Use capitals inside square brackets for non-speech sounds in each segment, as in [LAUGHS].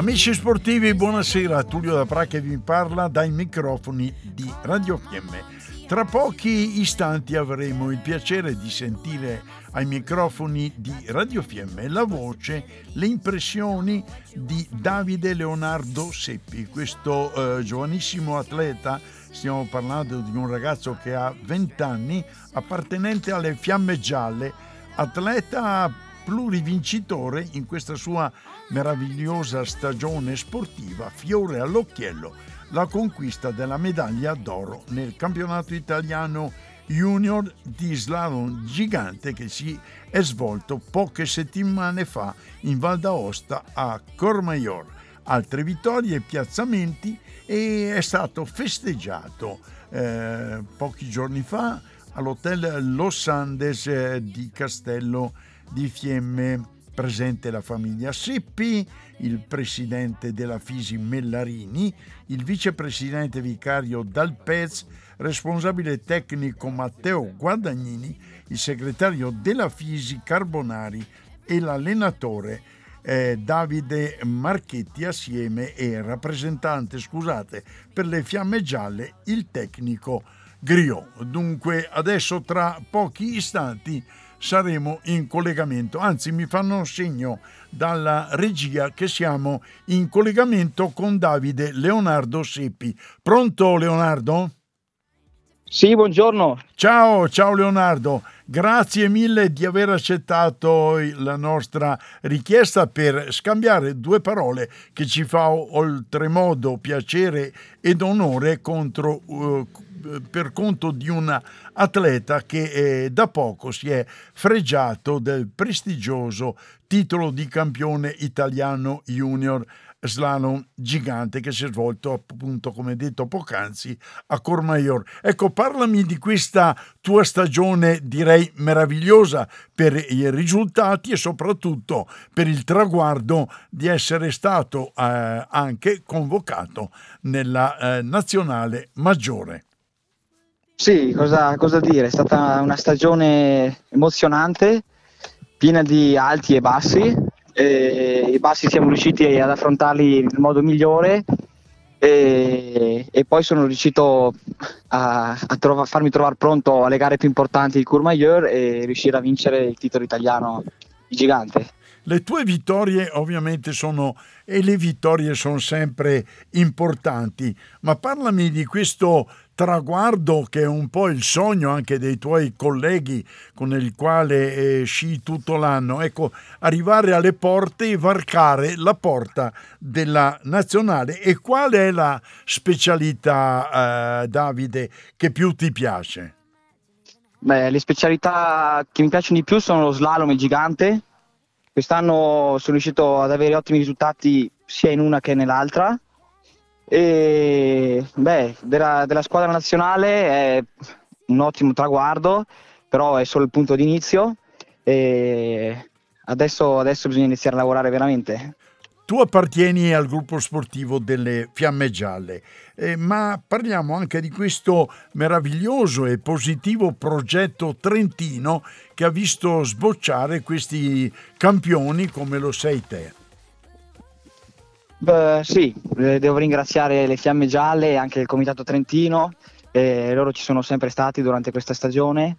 Amici sportivi, buonasera. Tullio Dapra che vi parla dai microfoni di Radio Fiemme. Tra pochi istanti avremo il piacere di sentire ai microfoni di Radio Fiemme la voce, le impressioni di Davide Leonardo Seppi, questo eh, giovanissimo atleta. Stiamo parlando di un ragazzo che ha 20 anni, appartenente alle Fiamme Gialle, atleta plurivincitore in questa sua meravigliosa stagione sportiva, fiore all'occhiello, la conquista della medaglia d'oro nel campionato italiano junior di slalom gigante che si è svolto poche settimane fa in Val d'Aosta a Cormaior. Altre vittorie e piazzamenti e è stato festeggiato eh, pochi giorni fa all'hotel Los Andes eh, di Castello di Fiemme. Presente la famiglia Seppi, il presidente della Fisi Mellarini, il vicepresidente vicario Dalpez, responsabile tecnico Matteo Guadagnini, il segretario della Fisi Carbonari e l'allenatore eh, Davide Marchetti assieme e rappresentante, scusate, per le fiamme gialle, il tecnico Griot. Dunque adesso tra pochi istanti saremo in collegamento, anzi mi fanno segno dalla regia che siamo in collegamento con Davide Leonardo Seppi. Pronto Leonardo? Sì, buongiorno. Ciao, ciao Leonardo, grazie mille di aver accettato la nostra richiesta per scambiare due parole che ci fa oltremodo piacere ed onore contro, uh, per conto di un atleta che eh, da poco si è fregiato del prestigioso titolo di campione italiano junior slalom gigante che si è svolto appunto come detto poc'anzi a Cormaior. Ecco, parlami di questa tua stagione direi meravigliosa per i risultati e soprattutto per il traguardo di essere stato eh, anche convocato nella eh, nazionale maggiore. Sì, cosa, cosa dire? È stata una stagione emozionante, piena di alti e bassi. E I bassi siamo riusciti ad affrontarli nel modo migliore e, e poi sono riuscito a, a trova, farmi trovare pronto alle gare più importanti di Courmayeur e riuscire a vincere il titolo italiano gigante. Le tue vittorie ovviamente sono e le vittorie sono sempre importanti, ma parlami di questo traguardo che è un po' il sogno anche dei tuoi colleghi con il quale eh, sci tutto l'anno. Ecco, arrivare alle porte e varcare la porta della nazionale. E qual è la specialità, eh, Davide, che più ti piace? Beh, le specialità che mi piacciono di più sono lo slalom gigante. Quest'anno sono riuscito ad avere ottimi risultati sia in una che nell'altra e beh, della, della squadra nazionale è un ottimo traguardo, però è solo il punto di inizio e adesso, adesso bisogna iniziare a lavorare veramente. Tu appartieni al gruppo sportivo delle Fiamme Gialle, eh, ma parliamo anche di questo meraviglioso e positivo progetto trentino che ha visto sbocciare questi campioni come lo sei te. Beh, sì, eh, devo ringraziare le Fiamme Gialle e anche il Comitato Trentino, eh, loro ci sono sempre stati durante questa stagione,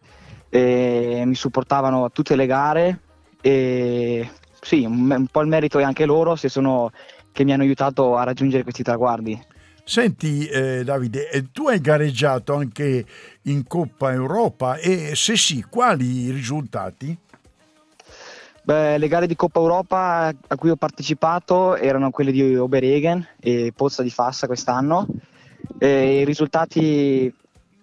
eh, mi supportavano a tutte le gare e sì, un, un, po' il merito è anche loro sono, che mi hanno aiutato a raggiungere questi traguardi. Senti eh, Davide, tu hai gareggiato anche in Coppa Europa e se sì, quali risultati? Beh, le gare di Coppa Europa a cui ho partecipato erano quelle di Oberegen e Pozza di Fassa quest'anno. E I risultati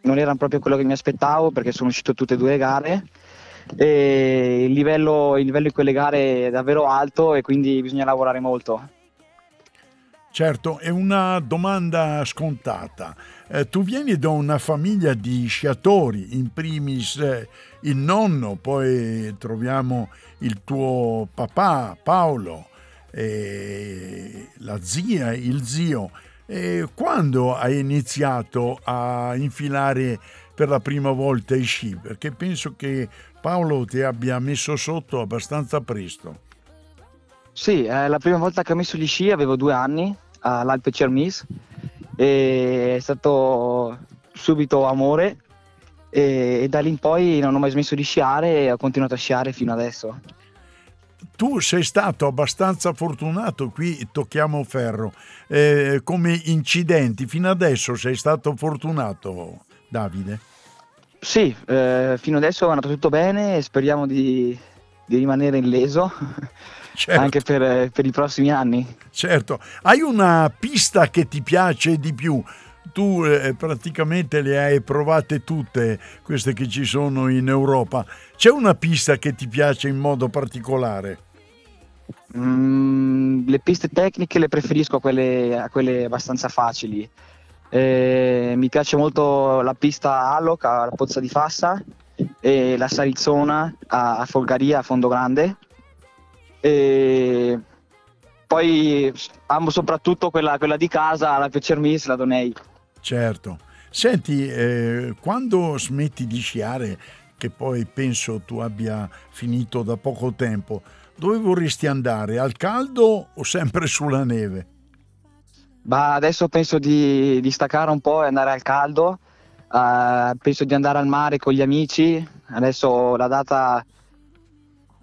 non erano proprio quello che mi aspettavo perché sono uscito tutte e due le gare. E il, livello, il livello di quelle gare è davvero alto e quindi bisogna lavorare molto. Certo, è una domanda scontata. Eh, tu vieni da una famiglia di sciatori, in primis eh, il nonno, poi troviamo il tuo papà Paolo, eh, la zia, il zio. quando hai iniziato a infilare per la prima volta i sci? Perché penso che Paolo ti abbia messo sotto abbastanza presto. Sì, eh, la prima volta che ho messo gli sci avevo due anni all'Alpe Cermis e è stato subito amore e, e, da lì in poi non ho mai smesso di sciare e ho continuato a sciare fino adesso. Tu sei stato abbastanza fortunato, qui tocchiamo ferro, eh, come incidenti, fino adesso sei stato fortunato Davide? Sì, eh, fino adesso è andato tutto bene e speriamo di, di rimanere illeso [LAUGHS] certo. anche per, per, i prossimi anni. Certo, hai una pista che ti piace di più? Tu eh, praticamente le hai provate tutte, queste che ci sono in Europa. C'è una pista che ti piace in modo particolare? Mm, le piste tecniche le preferisco a quelle, a quelle abbastanza facili. Eh, mi piace molto la pista Alloc a Pozza di Fassa e la Salizzona a, a Folgaria a Fondo Grande. E poi amo soprattutto quella, quella di casa, la Pecermis, la Donei. Certo. Senti, eh, quando smetti di sciare, che poi penso tu abbia finito da poco tempo, dove vorresti andare? Al caldo o sempre [LAUGHS] sulla neve? Bah, adesso penso di, di, staccare un po' e andare al caldo. Uh, penso di andare al mare con gli amici. Adesso la data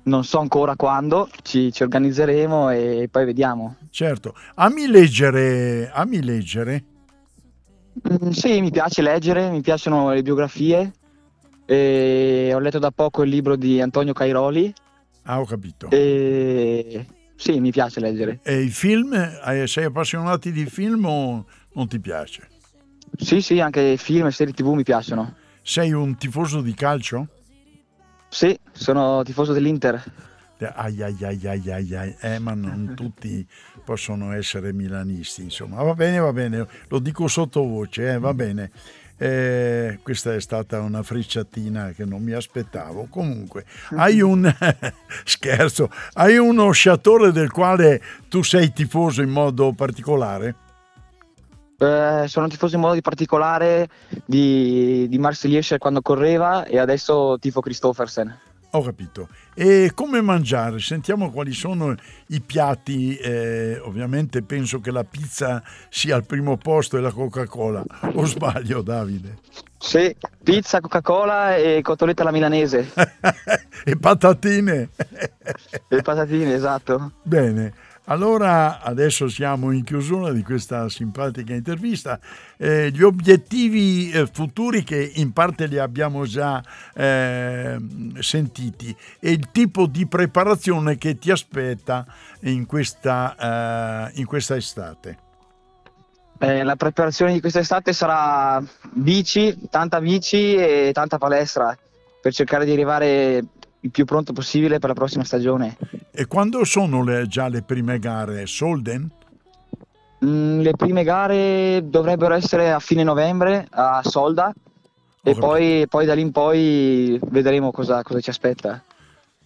non so ancora quando, ci, ci organizzeremo e poi vediamo. Certo. Ami leggere? Ami leggere? Mm, sì, mi piace leggere, mi piacciono le biografie. E ho letto da poco il libro di Antonio Cairoli. Ah, ho capito. E sì, mi piace leggere. E i film? Sei appassionato di film o non ti piace? Sì, sì, anche film e serie tv mi piacciono. Sei un tifoso di calcio? Sì, sono tifoso dell'Inter. Ai ai ai ai ai ai, eh, ma non [LAUGHS] tutti possono essere milanisti, insomma. Va bene, va bene, lo dico sottovoce, eh, va bene. Eh, questa è stata una frecciatina che non mi aspettavo. Comunque, [LAUGHS] hai un [LAUGHS] scherzo, hai uno sciatore del quale tu sei tifoso in modo particolare? Eh, sono tifoso in modo particolare di, di Marcel quando correva e adesso tifo Christoffersen. Ho capito. E come mangiare? Sentiamo quali sono i piatti. Eh, ovviamente penso che la pizza sia al primo posto e la Coca-Cola. O sbaglio, Davide? Sì, pizza, Coca-Cola e cotoletta alla milanese. [LAUGHS] e patatine. e patatine, esatto. Bene. Allora, adesso siamo in chiusura di questa simpatica intervista. Eh, gli obiettivi eh, futuri che in parte li abbiamo già eh, sentiti e il tipo di preparazione che ti aspetta in questa, eh, in questa estate. Eh, la preparazione di questa estate sarà bici, tanta bici e tanta palestra per cercare di arrivare il più pronto possibile per la prossima stagione. E quando sono le, già le prime gare? Solden? Mm, le prime gare dovrebbero essere a fine novembre a Solda e poi, poi, da lì in poi vedremo cosa, cosa ci aspetta.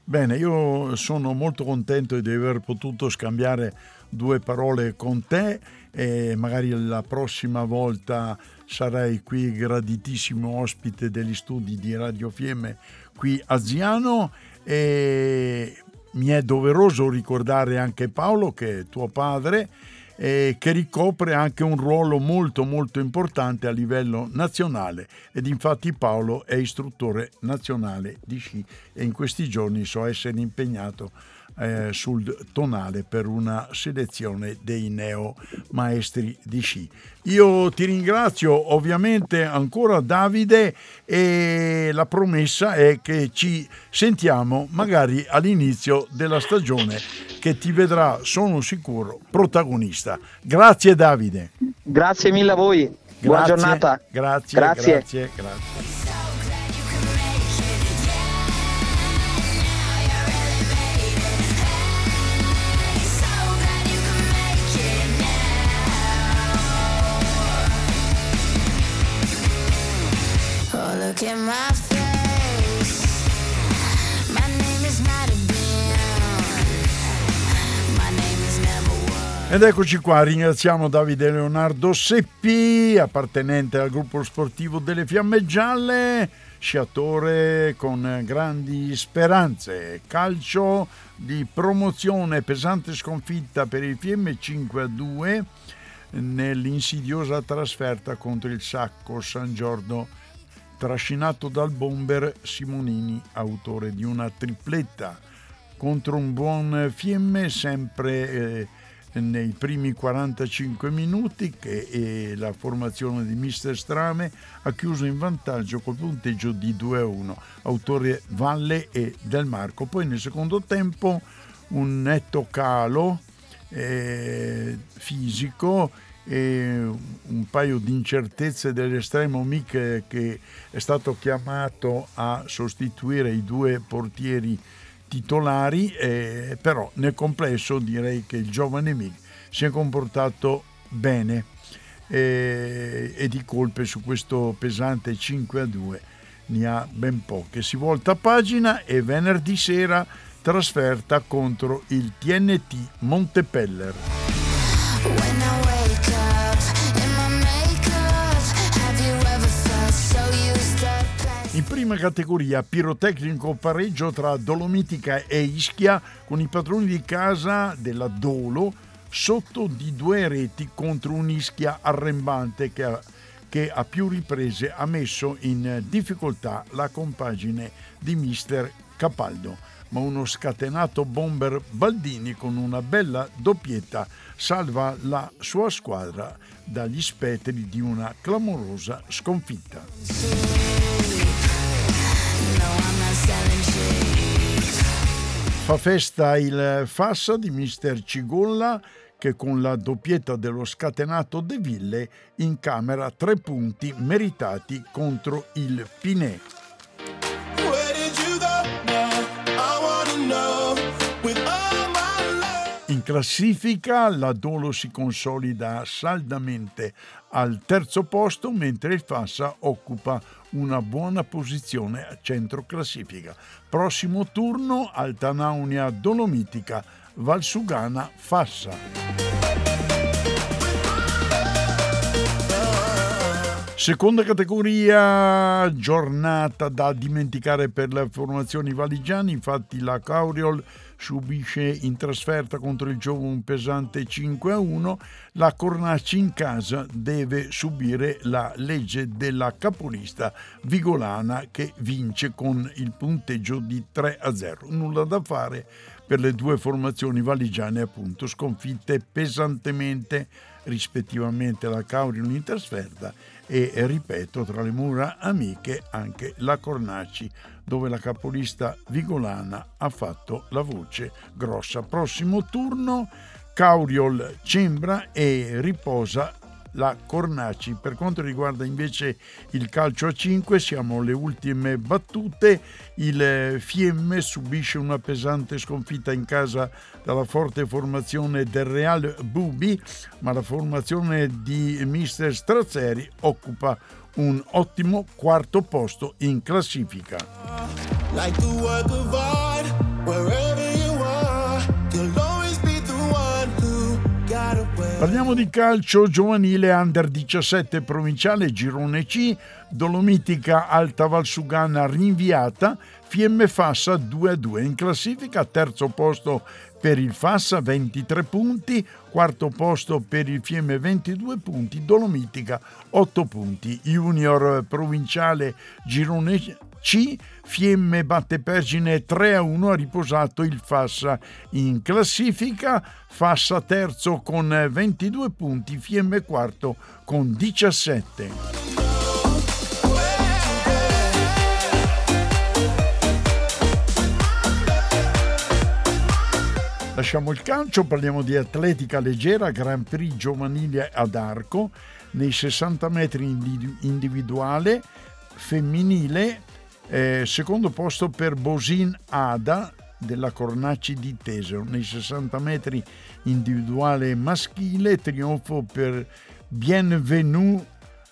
Bene, io sono molto contento di aver potuto scambiare due parole con te e magari la prossima volta sarai qui graditissimo ospite degli studi di Radio Fiemme qui a Ziano e mi è doveroso ricordare anche Paolo che è tuo padre eh, che ricopre anche un ruolo molto molto importante a livello nazionale ed infatti Paolo è istruttore nazionale di sci e in questi giorni so essere impegnato eh, sul tonale per una selezione dei neo maestri di sci. Io ti ringrazio ovviamente ancora Davide e la promessa è che ci sentiamo magari all'inizio della stagione che ti vedrà, sono sicuro, protagonista. Grazie Davide. Grazie mille a voi. Grazie, Buona giornata. Grazie, grazie, grazie. grazie. Look at my face Ed eccoci qua, ringraziamo Davide Leonardo Seppi, appartenente al gruppo sportivo delle Fiamme Gialle, sciatore con grandi speranze. Calcio di promozione, pesante sconfitta per il Fiemme 5 a 2 nell'insidiosa trasferta contro il Sacco San Giorgio, trascinato dal bomber Simonini, autore di una tripletta contro un buon Fiemme sempre. Eh, nei primi 45 minuti che la formazione di Mister Strame ha chiuso in vantaggio col punteggio di 2 a 1, autore Valle e Del Marco. Poi nel secondo tempo un netto calo eh, fisico e un paio di incertezze dell'estremo Mick che è stato chiamato a sostituire i due portieri titolari, eh, però nel complesso direi che il giovane Mick si è comportato bene eh, e di colpe su questo pesante 5 a 2 ne ha ben poche. Si volta pagina e venerdì sera trasferta contro il TNT Montepeller. Prima categoria pirotecnico pareggio tra Dolomitica e Ischia con i padroni di casa della Dolo sotto di due reti contro un Ischia arrembante che che a più riprese ha messo in difficoltà la compagine di mister Capaldo. Ma uno scatenato bomber Baldini con una bella doppietta salva la sua squadra dagli spettri di una clamorosa sconfitta. Fa festa il Fassa di Mister Cigolla che con la doppietta dello scatenato De Ville incamera tre punti meritati contro il Pinè. In classifica la Dolo si consolida saldamente al terzo posto mentre il Fassa occupa una buona posizione a centro classifica. Prossimo turno Altanaunia Dolomitica, Valsugana Fassa. Seconda categoria, giornata da dimenticare per le formazioni valigiane, infatti la Cauriol subisce in trasferta contro il Giovo un pesante 5 a 1, la Cornacci in casa deve subire la legge della capolista Vigolana che vince con il punteggio di 3 a 0. Nulla da fare per le due formazioni valigiane appunto sconfitte pesantemente rispettivamente la Caurion in trasferta e ripeto tra le mura amiche anche la Cornacci dove la capolista Vigolana ha fatto la voce grossa. Prossimo turno Cauriol Cembra e riposa la Cornaci. Per quanto riguarda invece il calcio a 5, siamo alle ultime battute. Il Fiemme subisce una pesante sconfitta in casa dalla forte formazione del Real Bubi, ma la formazione di Mister Strazzeri occupa un ottimo quarto posto in classifica. Like Parliamo di calcio giovanile under 17 provinciale girone C, Dolomitica Alta Valsugana rinviata, Fiemme Fassa 2-2 in classifica, terzo posto per il Fassa 23 punti, quarto posto per il Fiemme 22 punti, Dolomitica 8 punti, Junior provinciale girone C, Fiemme batte Pergine 3 a 1, ha riposato il Fassa in classifica, Fassa terzo con 22 punti, Fiemme quarto con 17. Lasciamo il calcio, parliamo di atletica leggera, Grand Prix giovanile ad arco, nei 60 metri individuale femminile eh, secondo posto per Bosin Ada della Cornacci di Teseo. Nei 60 metri individuale maschile, trionfo per Bienvenu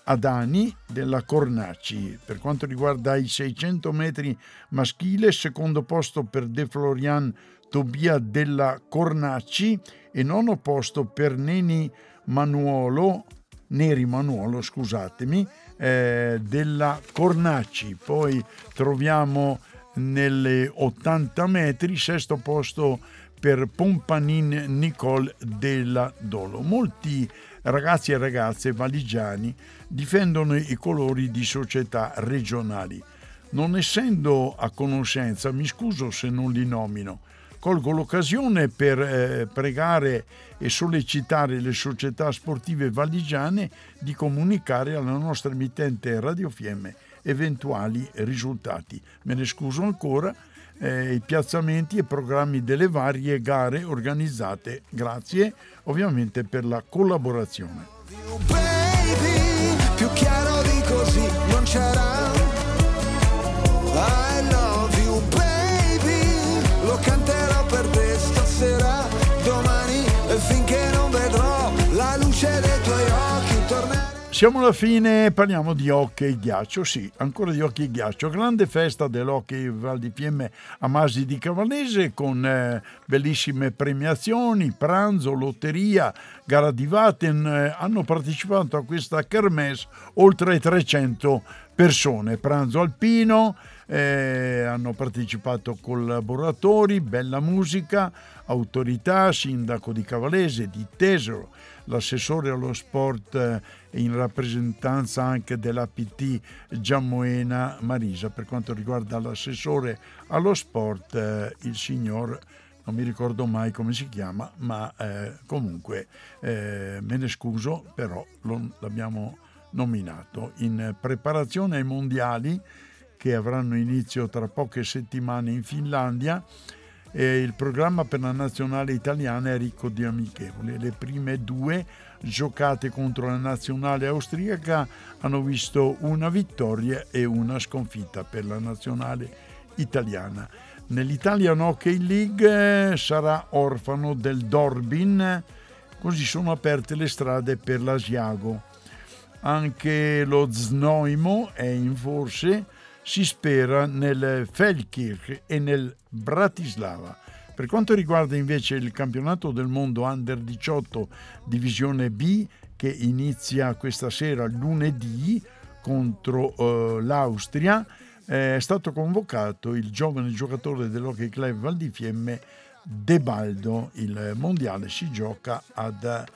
Adani della Cornacci. Per quanto riguarda i 600 metri maschile, secondo posto per De Florian Tobia della Cornacci e nono posto per Neni Manuolo, Neri Manuolo, scusatemi, eh, della Cornacci. Poi troviamo nelle 80 metri, sesto posto per Pompanin Nicole della Dolo. Molti ragazzi e ragazze valigiani difendono i colori di società regionali. Non essendo a conoscenza, mi scuso se non li nomino, colgo l'occasione per eh, pregare e sollecitare le società sportive valigiane di comunicare alla nostra emittente Radio Fiemme eventuali risultati. Me ne scuso ancora, eh, i piazzamenti e programmi delle varie gare organizzate. Grazie ovviamente per la collaborazione. Siamo alla fine, parliamo di hockey ghiaccio, sì, ancora di hockey ghiaccio, grande festa dell'hockey Val di Fiemme a Masi di Cavallese con eh, bellissime premiazioni, pranzo, lotteria, gara di Vaten, eh, hanno partecipato a questa kermesse oltre 300 persone, pranzo alpino, eh, hanno partecipato collaboratori, bella musica, autorità, sindaco di Cavallese, di Tesoro, l'assessore allo sport eh, in rappresentanza anche dell'APT Giammoena Marisa. Per quanto riguarda l'assessore allo sport, eh, il signor non mi ricordo mai come si chiama, ma eh, comunque eh, me ne scuso, però lo, l'abbiamo nominato in preparazione ai mondiali che avranno inizio tra poche settimane in Finlandia e il programma per la nazionale italiana è ricco di amichevoli. Le prime due giocate contro la nazionale austriaca hanno visto una vittoria e una sconfitta per la nazionale italiana. Nell'Italian Hockey League sarà orfano del Dorbin, così sono aperte le strade per l'Asiago. Anche lo Znoimo è in forse si spera nel Feldkirch e nel Bratislava. Per quanto riguarda invece il campionato del mondo Under 18 Divisione B, che inizia questa sera lunedì contro uh, l'Austria, eh, è stato convocato il giovane giocatore dell'Hockey Club Val di Fiemme De Baldo. Il mondiale si gioca ad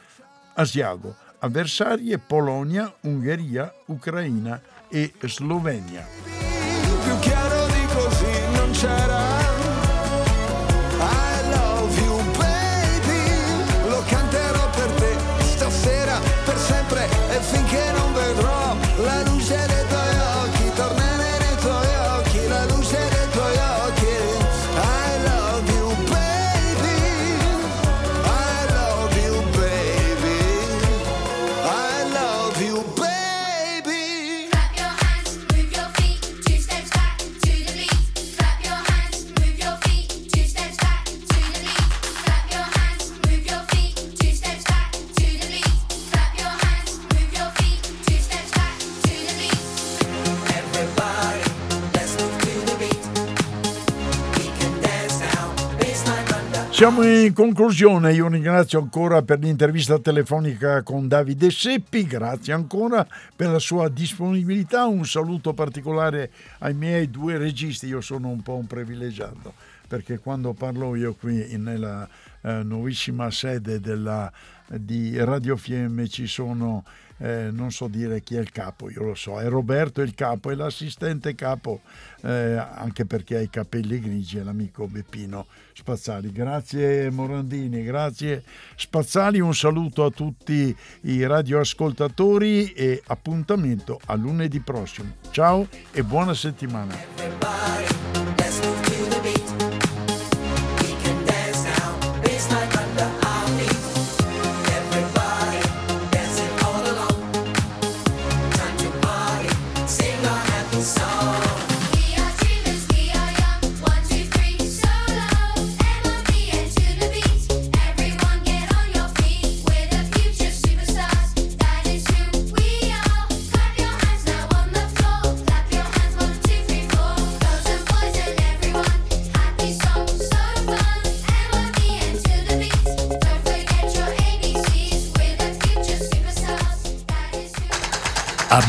Asiago. Avversarie Polonia, Ungheria, Ucraina e Slovenia più chiaro di così non c'era. Siamo in conclusione, io ringrazio ancora per l'intervista telefonica con Davide Seppi, grazie ancora per la sua disponibilità, un saluto particolare ai miei due registi, io sono un po' un privilegiato perché quando parlo io qui nella eh, nuovissima sede della, di Radio Fiemme ci sono, eh, non so dire chi è il capo, io lo so, è Roberto il capo e l'assistente capo, eh, anche perché ha i capelli grigi, è l'amico Beppino Spazzali. Grazie Morandini, grazie Spazzali, un saluto a tutti i radioascoltatori e appuntamento a lunedì prossimo. Ciao e buona settimana.